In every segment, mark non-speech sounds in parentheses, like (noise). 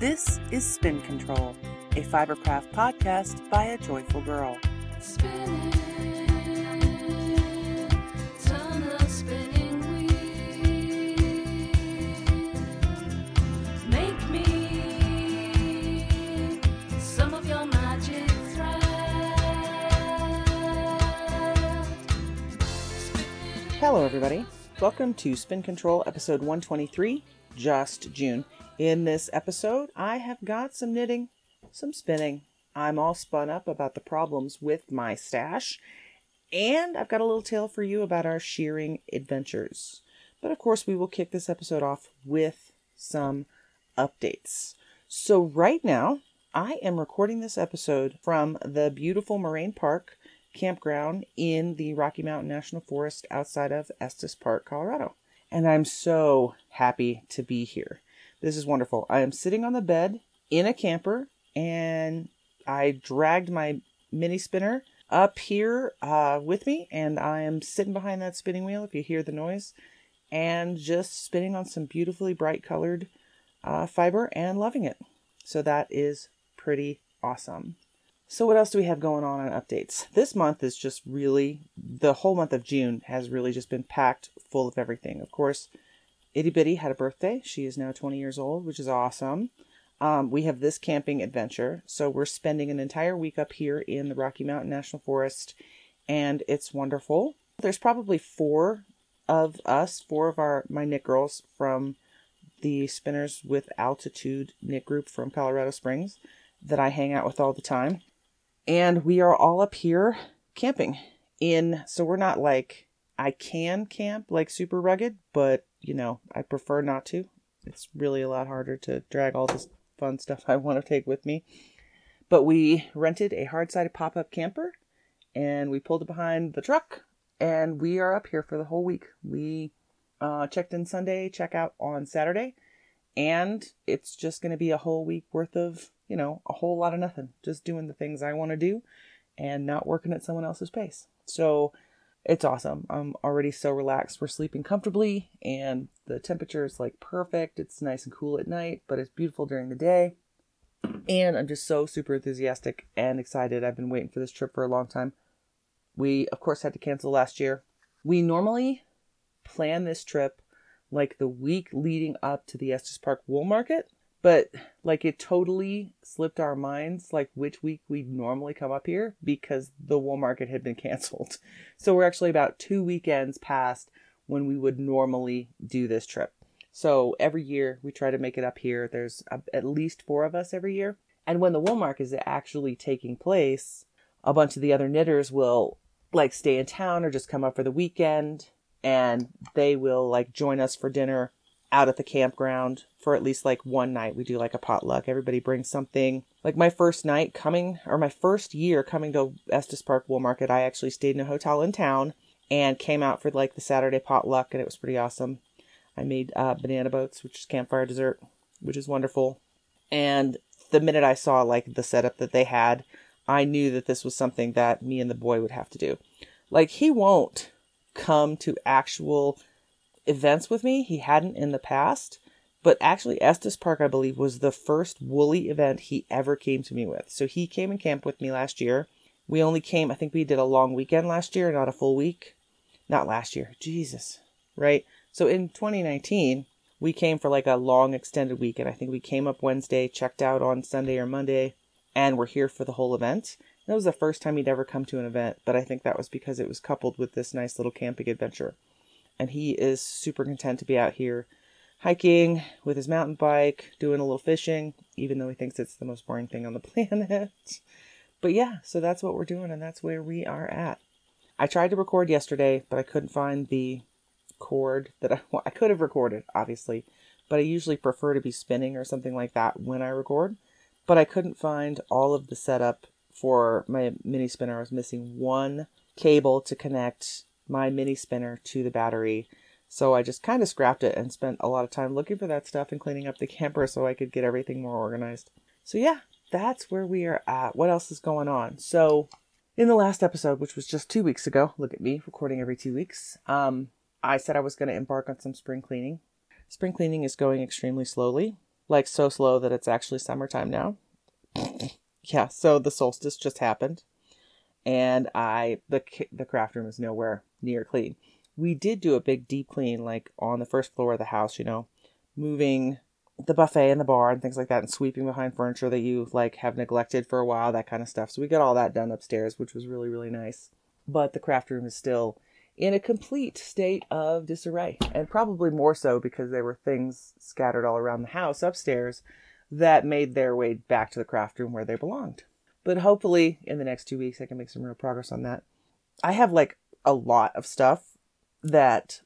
This is Spin Control, a Fibercraft podcast by a joyful girl. Spinning, turn a spinning wheel. Make me some of your magic thread. Hello, everybody. Welcome to Spin Control episode 123, just June. In this episode, I have got some knitting, some spinning. I'm all spun up about the problems with my stash, and I've got a little tale for you about our shearing adventures. But of course, we will kick this episode off with some updates. So, right now, I am recording this episode from the beautiful Moraine Park campground in the Rocky Mountain National Forest outside of Estes Park, Colorado. And I'm so happy to be here. This is wonderful. I am sitting on the bed in a camper and I dragged my mini spinner up here uh, with me and I am sitting behind that spinning wheel if you hear the noise and just spinning on some beautifully bright colored uh, fiber and loving it. So that is pretty awesome. So, what else do we have going on on updates? This month is just really, the whole month of June has really just been packed full of everything. Of course, Itty Bitty had a birthday. She is now 20 years old, which is awesome. Um, we have this camping adventure. So, we're spending an entire week up here in the Rocky Mountain National Forest, and it's wonderful. There's probably four of us, four of our my knit girls from the Spinners with Altitude knit group from Colorado Springs that I hang out with all the time and we are all up here camping in so we're not like I can camp like super rugged, but you know, I prefer not to. It's really a lot harder to drag all this fun stuff (laughs) I want to take with me. But we rented a hard-sided pop-up camper and we pulled it behind the truck and we are up here for the whole week. We uh, checked in Sunday, check out on Saturday, and it's just going to be a whole week worth of you know, a whole lot of nothing, just doing the things I want to do and not working at someone else's pace. So it's awesome. I'm already so relaxed. We're sleeping comfortably and the temperature is like perfect. It's nice and cool at night, but it's beautiful during the day. And I'm just so super enthusiastic and excited. I've been waiting for this trip for a long time. We, of course, had to cancel last year. We normally plan this trip like the week leading up to the Estes Park Wool Market but like it totally slipped our minds like which week we'd normally come up here because the wool market had been (laughs) canceled. So we're actually about two weekends past when we would normally do this trip. So every year we try to make it up here. There's a, at least four of us every year. And when the wool market is actually taking place a bunch of the other knitters will like stay in town or just come up for the weekend and they will like join us for dinner out at the campground for at least like one night. We do like a potluck. Everybody brings something. Like my first night coming, or my first year coming to Estes Park Wool Market, I actually stayed in a hotel in town and came out for like the Saturday potluck, and it was pretty awesome. I made uh, banana boats, which is campfire dessert, which is wonderful. And the minute I saw like the setup that they had, I knew that this was something that me and the boy would have to do. Like he won't come to actual events with me. He hadn't in the past, but actually Estes Park, I believe, was the first woolly event he ever came to me with. So he came and camped with me last year. We only came, I think we did a long weekend last year, not a full week. Not last year. Jesus. Right? So in 2019, we came for like a long extended weekend. I think we came up Wednesday, checked out on Sunday or Monday, and we're here for the whole event. That was the first time he'd ever come to an event, but I think that was because it was coupled with this nice little camping adventure and he is super content to be out here hiking with his mountain bike, doing a little fishing, even though he thinks it's the most boring thing on the (laughs) planet. But yeah, so that's what we're doing, and that's where we are at. I tried to record yesterday, but I couldn't find the cord that I (laughs) I could have recorded, obviously, but I usually prefer to be spinning or something like that when I record. But I couldn't find all of the setup for my mini spinner. I was missing one cable to connect my mini spinner to the battery. So I just kind of scrapped it and spent a lot of time looking for that stuff and cleaning up the camper so I could get everything more organized. So yeah, that's where we are at. What else is going on? So in the last episode, which was just two weeks ago, look at me recording every two weeks. Um, I said I was going to embark on some spring cleaning. Spring cleaning is going extremely slowly. like so slow that it's actually summertime now. yeah, so the solstice just happened, and I the the craft room is nowhere near clean. We did do a big deep clean, like on the first floor of the house, you know, moving the buffet and the bar and things like that, and sweeping behind furniture that you like have neglected for a while, that kind of stuff. So we got all that done upstairs, which was really really nice. But the craft room is still in a complete state of disarray, and probably more so because there were things scattered all around the house upstairs that made their way back to the craft room where they belonged. But hopefully, in the next two weeks, I can make some real progress on that. I have like a lot of stuff that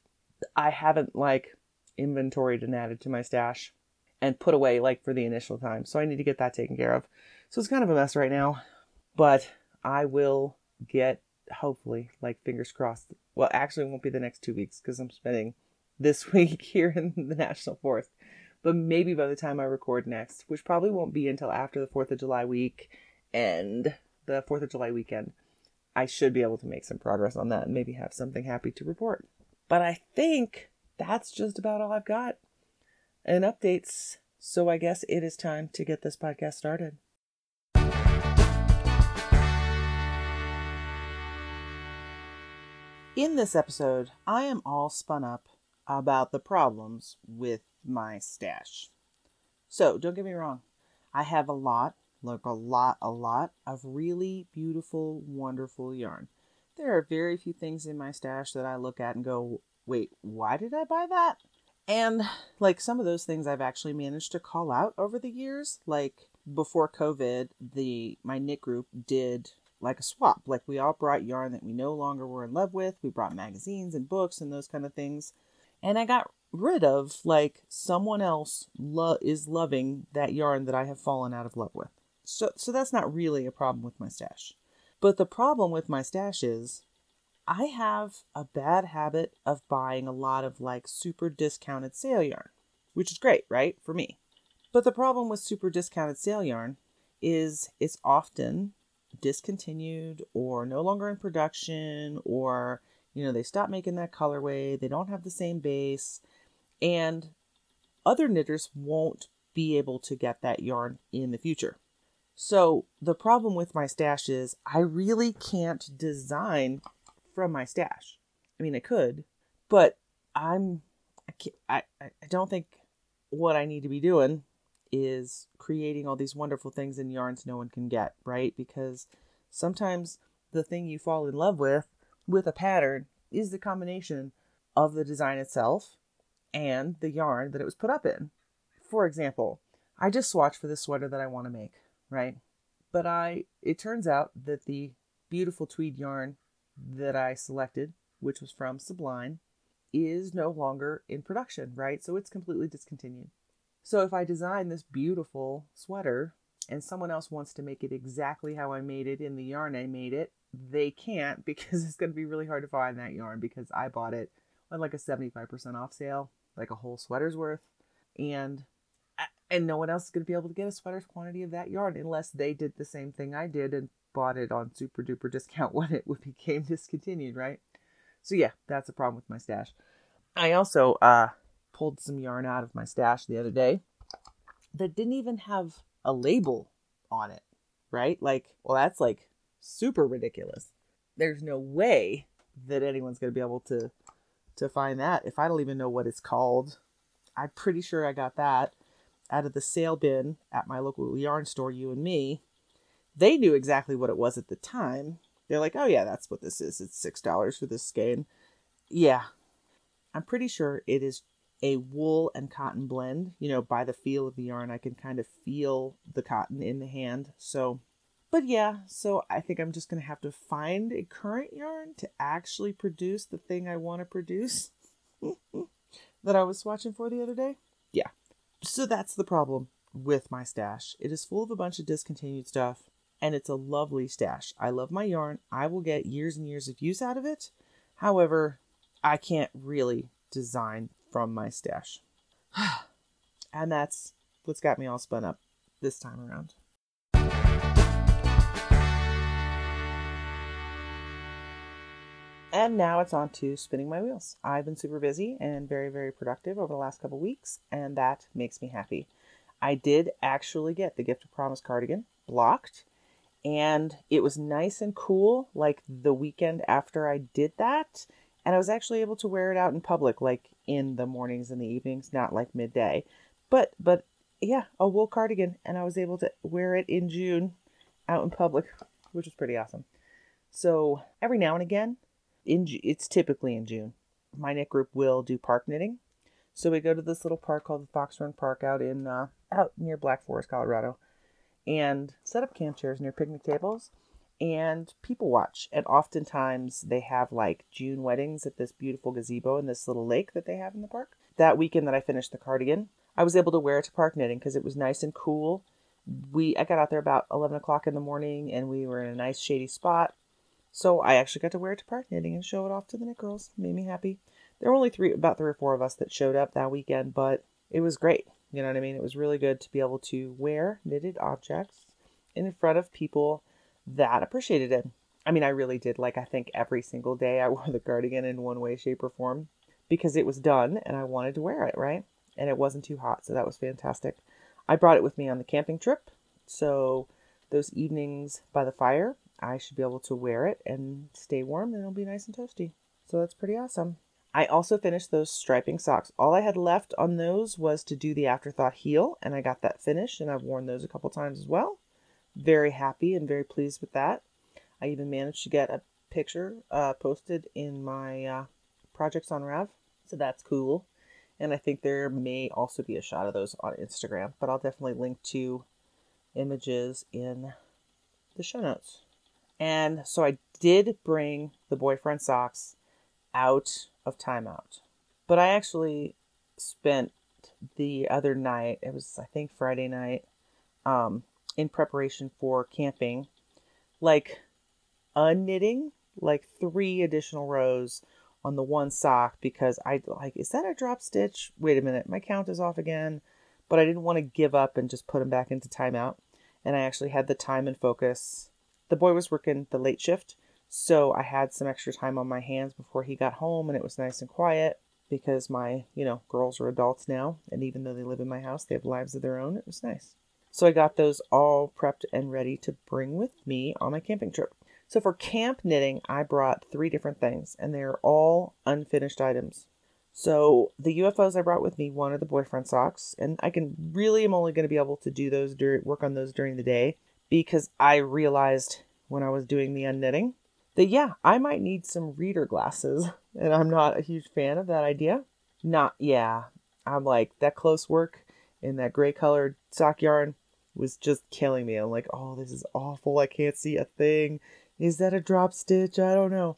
I haven't like inventoried and added to my stash and put away like for the initial time. So I need to get that taken care of. So it's kind of a mess right now, but I will get hopefully like fingers crossed. Well, actually, it won't be the next two weeks because I'm spending this (laughs) week here in the national forest. But maybe by the time I record next, which probably won't be until after the 4th of July week and the 4th of July weekend, I should be able to make some progress on that and maybe have something happy to report. But I think that's just about all I've got and updates. So I guess it is time to get this podcast started. In this episode, I am all spun up about the problems with my stash. So, don't get me wrong, I have a lot, like a lot, a lot of really beautiful, wonderful yarn. There are very few things in my stash that I look at and go, wait, why did I buy that? And like some of those things I've actually managed to call out over the years. Like before COVID, the my knit group did like a swap. Like we all brought yarn that we no longer were in love with. We brought magazines and books and those kind of things. And I got rid of like someone else lo- is loving that yarn that I have fallen out of love with. So so that's not really a problem with my stash. But the problem with my stash is I have a bad habit of buying a lot of like super discounted sale yarn, which is great, right? For me. But the problem with super discounted sale yarn is it's often discontinued or no longer in production or you know they stop making that colorway, they don't have the same base and other knitters won't be able to get that yarn in the future. So the problem with my stash is I really can't design from my stash. I mean, I could, but I'm I, can't, I I don't think what I need to be doing is creating all these wonderful things in yarns no one can get, right? Because sometimes the thing you fall in love with with a pattern is the combination of the design itself and the yarn that it was put up in. For example, I just swatched for this sweater that I want to make, right? But I it turns out that the beautiful tweed yarn that I selected, which was from Sublime, is no longer in production, right? So it's completely discontinued. So if I design this beautiful sweater and someone else wants to make it exactly how I made it in the yarn I made it, they can't (laughs) because it's going to be really hard to find that yarn because I bought it on like a 75% off sale, like a whole sweater's worth. And and no one else is going to be able to get a sweater's quantity of that yarn unless they did the same thing I did and bought it on super duper discount (laughs) when it became discontinued, right? So yeah, that's a problem with my stash. I also uh pulled some yarn out of my stash the other day that didn't even have a label on it, right? Like, well, that's like super ridiculous. There's no way that anyone's going to be able to to find that if I don't even know what it's called. I'm pretty sure I got that out of the sale bin at my local yarn store, you and me. They knew exactly what it was at the time. They're like, oh, yeah, that's what this is. It's $6 for this skein. Yeah. I'm pretty sure it is a wool and cotton blend. You know, by the feel of the yarn, I can kind of feel the cotton in the hand. So, but yeah, so I think I'm just going to have to find a current yarn to actually produce the thing I want to produce (laughs) that I was swatching for the other day. Yeah. So that's the problem with my stash. It is full of a bunch of discontinued stuff, and it's a lovely stash. I love my yarn. I will get years and years of use out of it. However, I can't really design from my stash. (sighs) and that's what's got me all spun up this time around. And now it's on to spinning my wheels. I've been super busy and very, very productive over the last couple weeks, and that makes me happy. I did actually get the Gift of Promise cardigan blocked, and it was nice and cool like the weekend after I did that. And I was actually able to wear it out in public, like in the mornings and the evenings, not like midday. But, but yeah, a wool cardigan, and I was able to wear it in June out in public, which was pretty awesome. So every now and again, in it's typically in June, my knit group will do park knitting. So we go to this little park called the Fox Run Park out in uh, out near Black Forest, Colorado, and set up camp chairs near picnic tables and people watch. And oftentimes they have like June weddings at this beautiful gazebo in this little lake that they have in the park. That weekend that I finished the cardigan, I was able to wear it to park knitting because it was nice and cool. We I got out there about eleven o'clock in the morning and we were in a nice shady spot. So I actually got to wear it to park knitting and show it off to the knit girls. Made me happy. There were only three about three or four of us that showed up that weekend, but it was great. You know what I mean? It was really good to be able to wear knitted objects in front of people that appreciated it. I mean, I really did. Like, I think every single day I (laughs) wore the cardigan in one way, shape, or form because it was done and I wanted to wear it, right? And it wasn't too hot, so that was fantastic. I brought it with me on the camping trip, so those evenings by the fire, I should be able to wear it and stay warm and it'll be nice and toasty. So that's pretty awesome. I also finished those striping socks. All I had left on those was to do the afterthought heel, and I got that finished, and I've worn those a couple times as well. Very happy and very pleased with that. I even managed to get a picture uh, posted in my uh, projects on Rav, so that's cool. And I think there may also be a shot of those on Instagram, but I'll definitely link to images in the show notes. And so I did bring the boyfriend socks out of timeout. But I actually spent the other night, it was I think Friday night, um, in preparation for camping, like unknitting like three additional rows on the one sock because I like, is that a drop stitch? Wait a minute, my count is off again. But I didn't want to give up and just put them back into timeout. And I actually had the time and focus. The boy was working the late shift, so I had some extra time on my hands before he got home and it was nice and quiet because my, you know, girls are adults now. And even though they live in my house, they have lives of their own. It was nice. So I got those all prepped and ready to bring with me on my camping trip. So for camp knitting, I brought three different things and they're all unfinished items. So the UFOs I brought with me, one are the boyfriend socks, and I can really am only going to be able to do those during work on those during the day because I realized when I was doing the unknitting that yeah, I might need some reader glasses, (laughs) and I'm not a huge fan of that idea. Not yeah, I'm like that close work in that gray colored sock yarn was just killing me. I'm like, oh, this is awful. I can't see a thing. Is that a drop stitch? I don't know.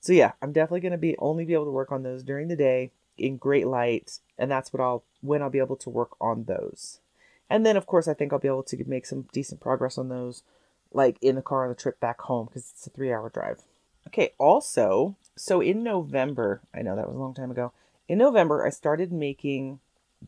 So yeah, I'm definitely gonna be only be able to work on those during the day in great light, and that's what I'll when I'll be able to work on those. And then of course I think I'll be able to make some decent progress on those, like in the car on the trip back home because it's a three hour drive. Okay, also, so in November, I know that was a long time ago. In November, I started making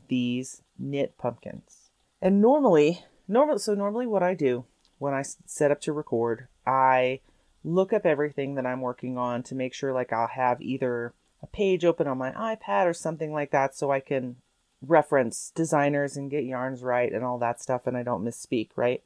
these knit pumpkins. And normally, normal so normally what I do when I set up to record, I look up everything that I'm working on to make sure like I'll have either a page open on my iPad or something like that so I can reference designers and get yarns right and all that stuff and I don't misspeak, right?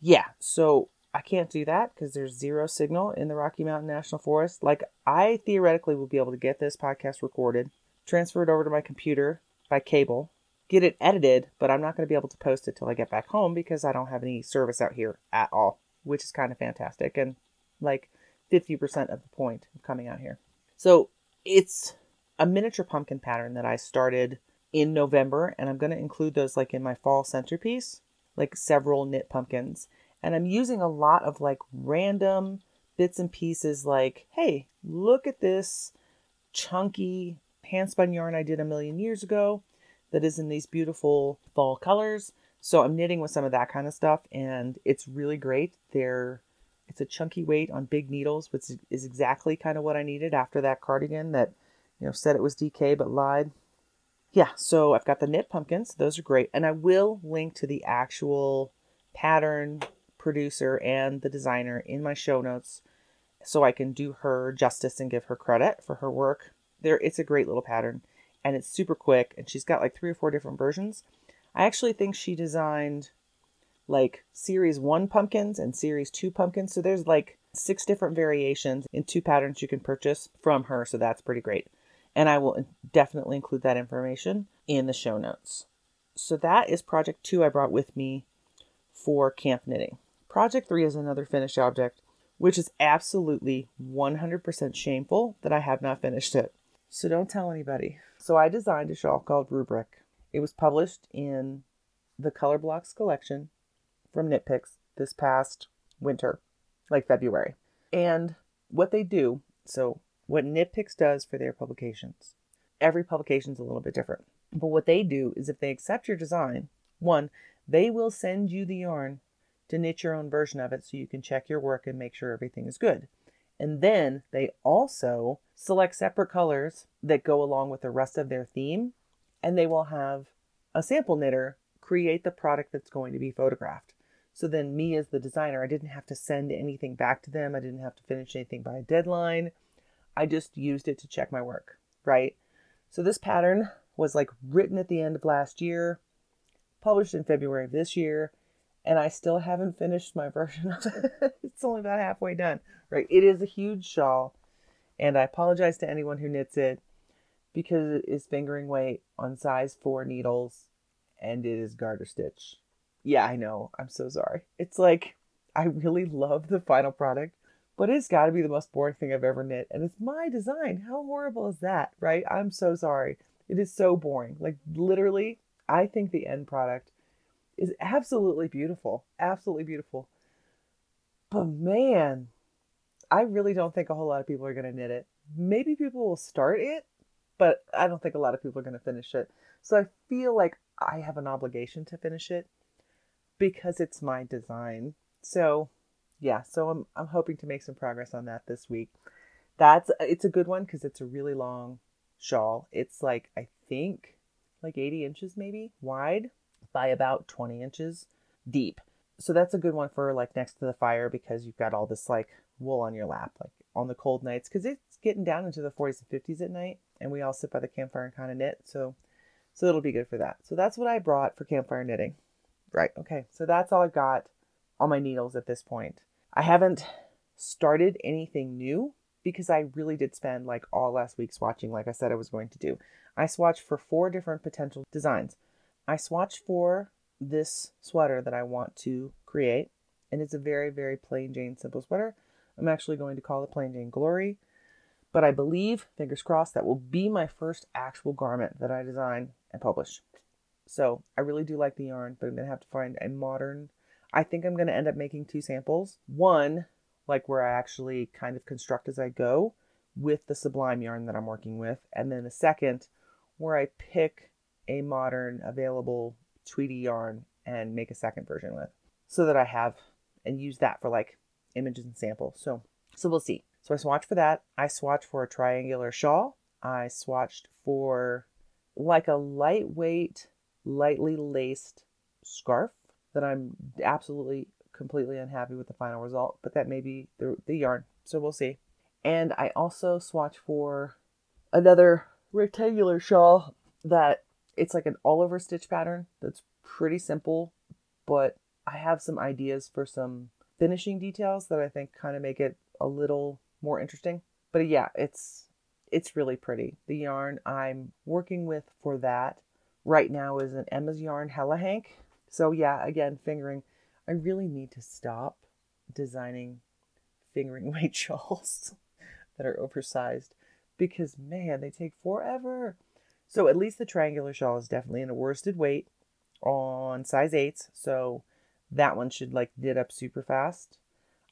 Yeah, so I can't do that because there's zero signal in the Rocky Mountain National Forest. Like, I theoretically will be able to get this podcast recorded, transfer it over to my computer by cable, get it edited, but I'm not going to be able to post it till I get back home because I don't have any service out here at all, which is kind of fantastic and like 50% of the point of coming out here. So, it's a miniature pumpkin pattern that I started in November, and I'm going to include those like in my fall centerpiece, like several knit pumpkins. And I'm using a lot of like random bits and pieces, like, hey, look at this chunky handspun yarn I did a million years ago that is in these beautiful fall colors. So I'm knitting with some of that kind of stuff, and it's really great. They're it's a chunky weight on big needles, which is exactly kind of what I needed after that cardigan that you know said it was DK but lied. Yeah, so I've got the knit pumpkins; those are great, and I will link to the actual pattern producer and the designer in my show notes so I can do her justice and give her credit for her work. There, it's a great little pattern, and it's super quick, and she's got like three or four different versions. I actually think she designed like series one pumpkins and series two pumpkins. So there's like six different variations in two patterns you can purchase from her. So that's pretty great. And I will definitely include that information in the show notes. So that is project two I brought with me for camp knitting. Project three is another finished object, which is absolutely 100% shameful that I have not finished it. So don't tell anybody. So I designed a shawl called Rubric. It was published in the Color Blocks collection from Knit Picks this past winter, like February. And what they do, so what Knit Picks does for their publications, every publication is a little bit different. But what they do is if they accept your design, one, they will send you the yarn to knit your own version of it so you can check your work and make sure everything is good. And then they also select separate colors that go along with the rest of their theme, and they will have a sample knitter create the product that's going to be photographed. So then, me as the designer, I didn't have to send anything back to them, I didn't have to finish anything by a deadline. I just used it to check my work, right? So, this pattern was like written at the end of last year, published in February of this year, and I still haven't finished my (laughs) version of it. it's only about halfway done, right? It is a huge shawl, and I apologize to anyone who knits it because it is fingering weight on size 4 needles and it is garter stitch. Yeah, I know. I'm so sorry. It's like I really love the final product, but it's got to be the most boring thing I've ever knit and it's my design. How horrible is that, right? I'm so sorry. It is so boring. Like literally, I think the end product is absolutely beautiful. Absolutely beautiful. But man, I really don't think a whole lot of people are going to knit it. Maybe people will start it, but I don't think a lot of people are going to finish it. So I feel like I have an obligation to finish it because it's my design. So, yeah, so I'm I'm hoping to make some progress on that this week. That's it's a good one because it's a really long shawl. It's like I think like 80 inches maybe wide by about 20 inches deep. So that's a good one for like next to the fire because you've got all this like wool on your lap, like on the cold nights, because it's getting down into the 40s and 50s at night, and we all sit by the campfire and kind of knit. So, so it'll be good for that. So that's what I brought for campfire knitting. Right. Okay. So that's all I've got on my needles at this point. I haven't started anything new because I really did spend like all last week swatching, like I said I was going to do. I swatched for four different potential designs. I swatched for this sweater that I want to create, and it's a very, very plain Jane simple sweater. I'm actually going to call it Plain Jane Glory, but I believe, fingers crossed, that will be my first actual garment that I design and publish. So I really do like the yarn, but I'm to have to find a modern. I think I'm going to end up making two samples. One, like where I actually kind of construct as I go with the Sublime yarn that I'm working with, and then the second, where I pick a modern available Tweety yarn and make a second version with, so that I have and use that for like images and samples. So, so we'll see. So I swatched for that. I swatched for a triangular shawl. I swatched for like a lightweight, lightly laced scarf that I'm absolutely completely unhappy with the final result, but that may be the, the yarn. So we'll see. And I also swatch for another rectangular shawl that it's like an all over stitch pattern that's pretty simple, but I have some ideas for some finishing details that I think kind of make it a little more interesting. But yeah, it's it's really pretty. The yarn I'm working with for that right now is an Emma's yarn Hella Hank. So yeah, again, fingering. I really need to stop designing fingering (laughs) weight shawls that are oversized because man, they take forever. So at least the triangular shawl is definitely in a worsted weight on size 8s. So that one should like knit up super fast.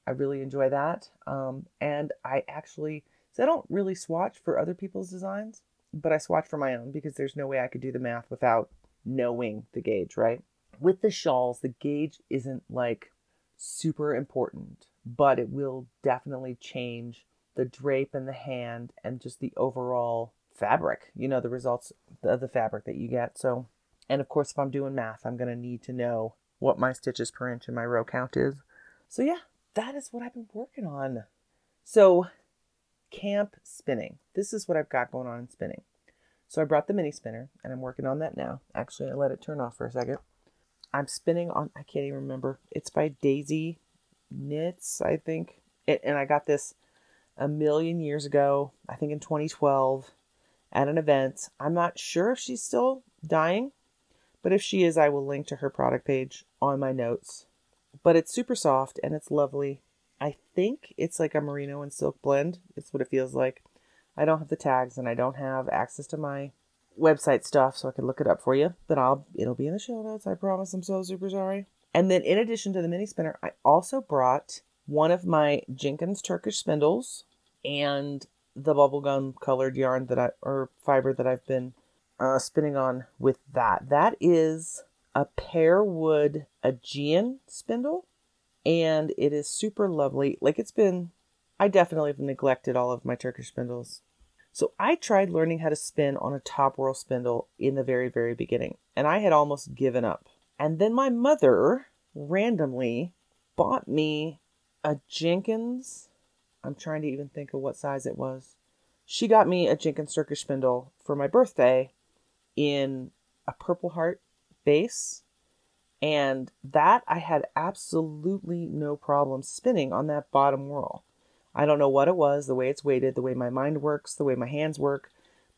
I really enjoy that. Um, and I actually, so I don't really swatch for other people's designs, but I swatch for my own because there's no way I could do the math without knowing the gauge, right? With the shawls, the gauge isn't like super important, but it will definitely change the drape and the hand and just the overall fabric, you know, the results of the fabric that you get. So, and of course, if I'm doing math, I'm going to need to know what my stitches per inch and my row count is. So, yeah, that is what I've been working on. So, camp spinning. This is what I've got going on in spinning. So I brought the mini spinner and I'm working on that now. Actually, I let it turn off for a second. I'm spinning on, I can't even remember. It's by Daisy Knits, I think. It, and I got this a million years ago, I think in 2012, at an event. I'm not sure if she's still dying, but if she is, I will link to her product page on my notes. But it's super soft and it's lovely. I think it's like a merino and silk blend. It's what it feels like. I don't have the tags and I don't have access to my website stuff, so I can look it up for you. But I'll it'll be in the show notes. I promise. I'm so super sorry. And then in addition to the mini spinner, I also brought one of my Jenkins Turkish spindles and the bubblegum colored yarn that I or fiber that I've been uh, spinning on with that. That is a pear wood Aegean spindle, and it is super lovely. Like it's been, I definitely have neglected all of my Turkish spindles. So I tried learning how to spin on a top whirl spindle in the very, very beginning, and I had almost given up. And then my mother randomly bought me a Jenkins. I'm trying to even think of what size it was. She got me a Jenkins Turkish spindle for my birthday in a purple heart base. And that I had absolutely no problem spinning on that bottom whirl. I don't know what it was, the way it's weighted, the way my mind works, the way my hands work,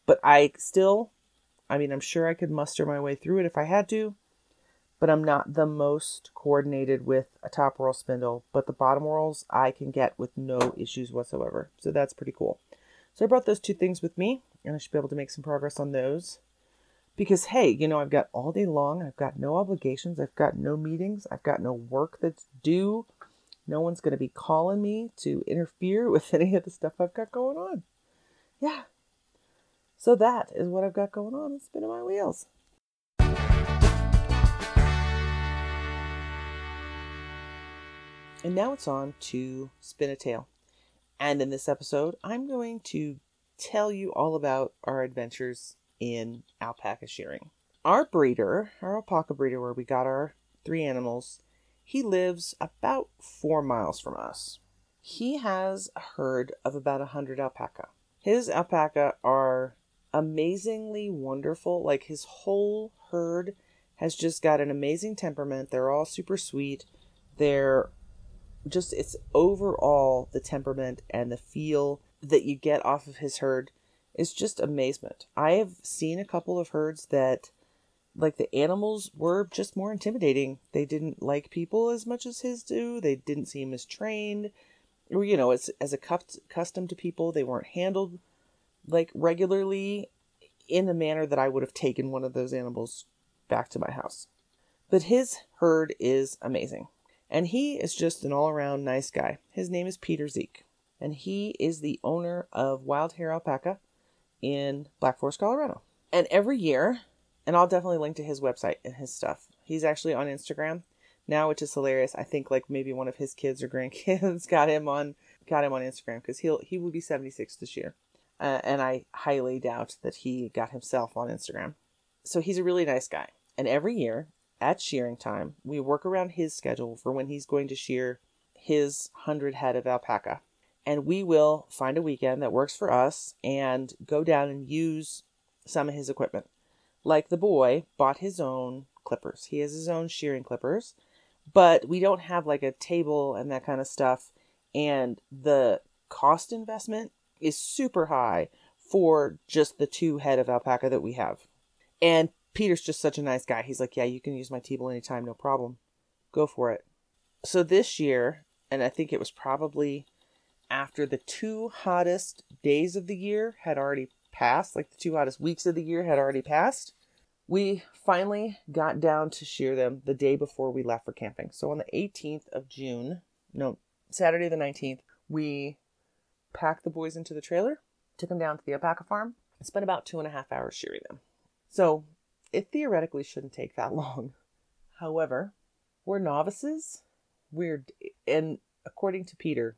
but I still, I mean, I'm sure I could muster my way through it if I had to, but I'm not the most coordinated with a top whirl spindle, but the bottom whirls I can get with no issues whatsoever. So that's pretty cool. So I brought those two things with me, and I should be able to make some progress on those. Because, hey, you know, I've got all day long, I've got no obligations, I've got no meetings, I've got no work that's due. No one's going to be calling me to interfere (laughs) with any of the stuff I've got going on. Yeah. So that is what I've got going on in spinning my wheels. And now it's on to spin a tale. And in this episode, I'm going to tell you all about our adventures in alpaca shearing. Our breeder, our alpaca breeder, where we got our three animals, he lives about four miles from us. He has a herd of about a hundred alpaca. His alpaca are amazingly wonderful. Like his whole herd has just got an amazing temperament. They're all super sweet. They're just it's overall the temperament and the feel that you get off of his herd is just amazement. I have seen a couple of herds that like the animals were just more intimidating. They didn't like people as much as his do. They didn't seem as trained. Or you know, as as accustomed to people, they weren't handled like regularly in the manner that I would have taken one of those animals back to my house. But his herd is amazing. And he is just an all around nice guy. His name is Peter Zeke. And he is the owner of Wild Hair Alpaca in Black Forest, Colorado. And every year, and I'll definitely link to his website and his stuff. He's actually on Instagram now, which is hilarious. I think like maybe one of his kids or grandkids (laughs) got him on got him on Instagram because he'll he will be 76 this year. Uh, and I highly doubt that he got himself on Instagram. So he's a really nice guy. And every year at shearing time, we work around his schedule for when he's going to shear his 100 head of alpaca. And we will find a weekend that works for us and go down and use some of his equipment. Like the boy bought his own clippers. He has his own shearing clippers, but we don't have like a table and that kind of stuff. And the cost investment is super high for just the two head of alpaca that we have. And Peter's just such a nice guy. He's like, Yeah, you can use my table anytime, no problem. Go for it. So this year, and I think it was probably after the two hottest days of the year had already passed, like the two hottest weeks of the year had already passed, we finally got down to shear them the day before we left for camping. So on the 18th of June, no, Saturday the 19th, we packed the boys into the trailer, took them down to the alpaca farm, and spent about two and a half hours shearing them. So it theoretically shouldn't take that (laughs) long. However, we're novices. We're, and according to Peter,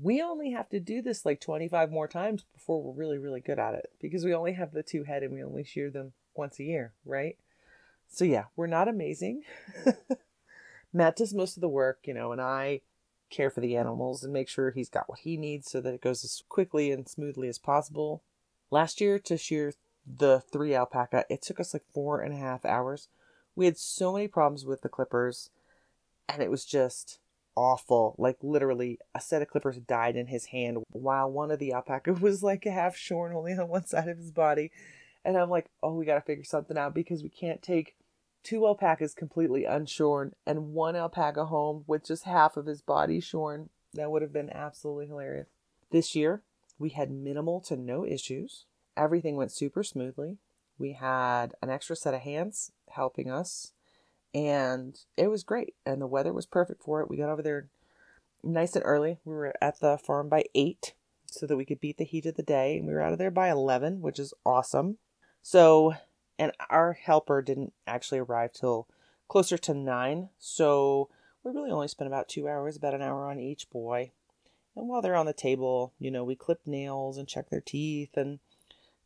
we only have to do this like 25 more times before we're really, really good at it because we only have the two head and we only shear them once a year, right? So, yeah, we're not amazing. (laughs) Matt does most of the work, you know, and I care for the animals and make sure he's got what he needs so that it goes as quickly and smoothly as possible. Last year, to shear the three alpaca, it took us like four and a half hours. We had so many problems with the clippers, and it was just awful. Like literally, a set of clippers died in his hand while one of the alpaca (laughs) was like a half shorn, only on one side of his body. And I'm like, oh, we got to figure something out because we can't take two alpacas completely unshorn and one alpaca home with just half of his body shorn. That would have been absolutely hilarious. This year, we had minimal to no issues. Everything went super smoothly. We had an extra set of hands helping us, and it was great. And the weather was perfect for it. We got over there nice and early. We were at the farm by 8 so that we could beat the heat of the day. And we were out of there by 11, which is awesome. So, and our helper didn't actually arrive till closer to 9. So, we really only spent about two hours, about an hour on each boy. And while they're on the table, you know, we clip nails and check their teeth and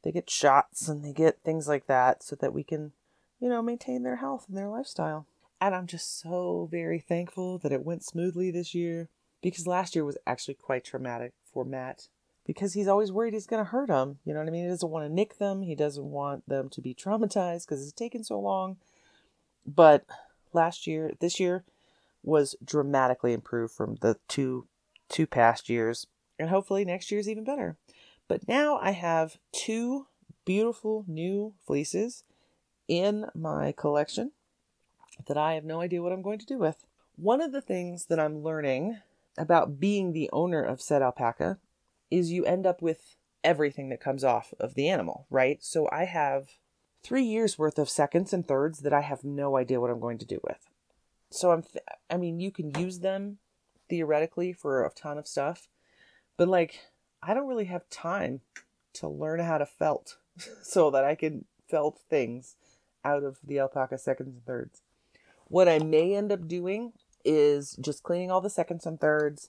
they get shots and they get things like that so that we can, you know, maintain their health and their lifestyle. And I'm just so very thankful that it went smoothly this year because last year was actually quite traumatic for Matt because he's always worried he's going to hurt them. You know what I mean? He doesn't want to nick them, he doesn't want them to be traumatized because it's taken so long. But last year, this year was dramatically improved from the two two past years and hopefully next year's even better. But now I have two beautiful new fleeces in my collection that I have no idea what I'm going to do with. One of the things that I'm learning about being the owner of said alpaca is you end up with everything that comes off of the animal, right? So I have three years worth of seconds and thirds that I have no idea what I'm going to do with. So I'm, th- I mean, you can use them theoretically for a ton of stuff, but like, I don't really have time to learn how to felt (laughs) so that I can felt things out of the alpaca seconds and thirds. What I may end up doing is just cleaning all the seconds and thirds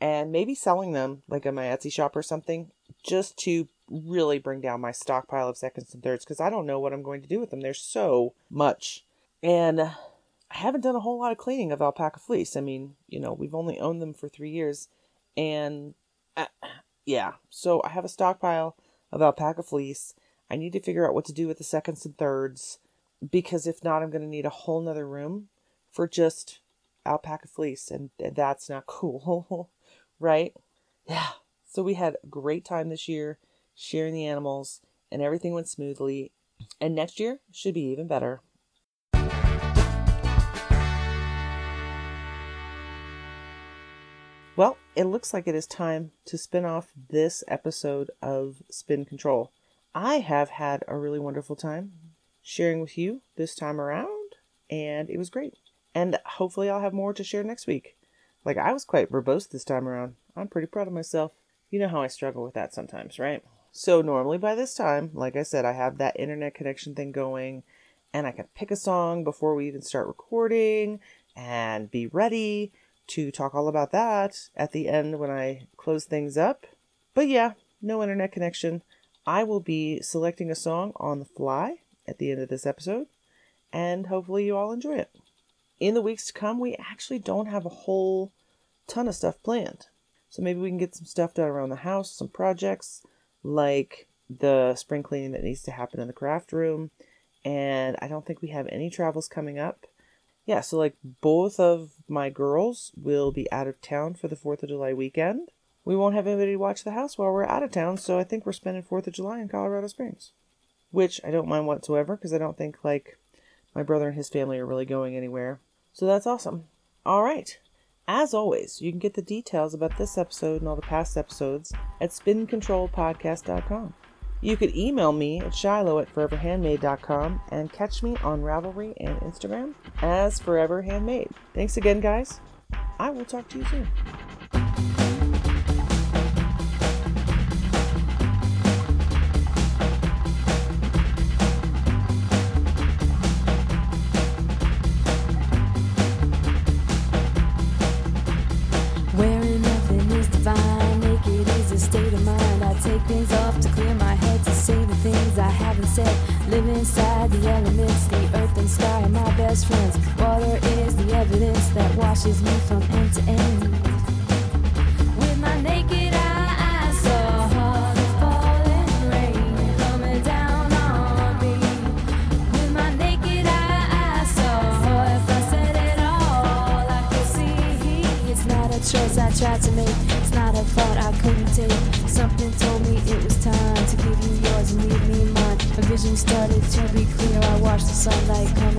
and maybe selling them like in my Etsy shop or something just to really bring down my stockpile of seconds and thirds because I don't know what I'm going to do with them. There's so much. And I haven't done a whole lot of cleaning of alpaca fleece. I mean, you know, we've only owned them for three years. And uh, yeah, so I have a stockpile of alpaca fleece. I need to figure out what to do with the seconds and thirds because if not, I'm going to need a whole nother room for just alpaca fleece. And that's not cool, (laughs) right? Yeah. So we had a great time this year sharing the animals and everything went smoothly. And next year should be even better. Well, it looks like it is time to spin off this episode of Spin Control. I have had a really wonderful time sharing with you this time around, and it was great. And hopefully, I'll have more to share next week. Like, I was quite verbose this time around. I'm pretty proud of myself. You know how I struggle with that sometimes, right? So, normally by this time, like I said, I have that internet connection thing going, and I can pick a song before we even start recording and be ready to talk all about that at the end when I close things up. But yeah, no internet connection. I will be selecting a song on the fly at the end of this episode, and hopefully you all enjoy it. In the weeks to come, we actually don't have a whole ton of stuff planned. So maybe we can get some stuff done around the house, some projects like the spring cleaning that needs to happen in the craft room. And I don't think we have any travels coming up yeah, so like both of my girls will be out of town for the 4th of July weekend. We won't have anybody to watch the house while we're out of town, so I think we're spending 4th of July in Colorado Springs. Which I don't mind whatsoever because I don't think like my brother and his family are really going anywhere. So that's awesome. All right. As always, you can get the details about this episode and all the past episodes at spincontrolpodcast.com. You could email me at shiloh at foreverhandmade.com and catch me on Ravelry and Instagram as Forever Handmade. Thanks again, guys. I will talk to you soon. are my best friends. Water is the evidence that washes me from end to end. With my naked eye, I saw the falling rain coming down on me. With my naked eye, I saw if I said it all, I could see. It's not a choice I tried to make. It's not a thought I couldn't take. Something told me it was time to give you yours and leave me mine. A vision started to be clear. I watched the sunlight come.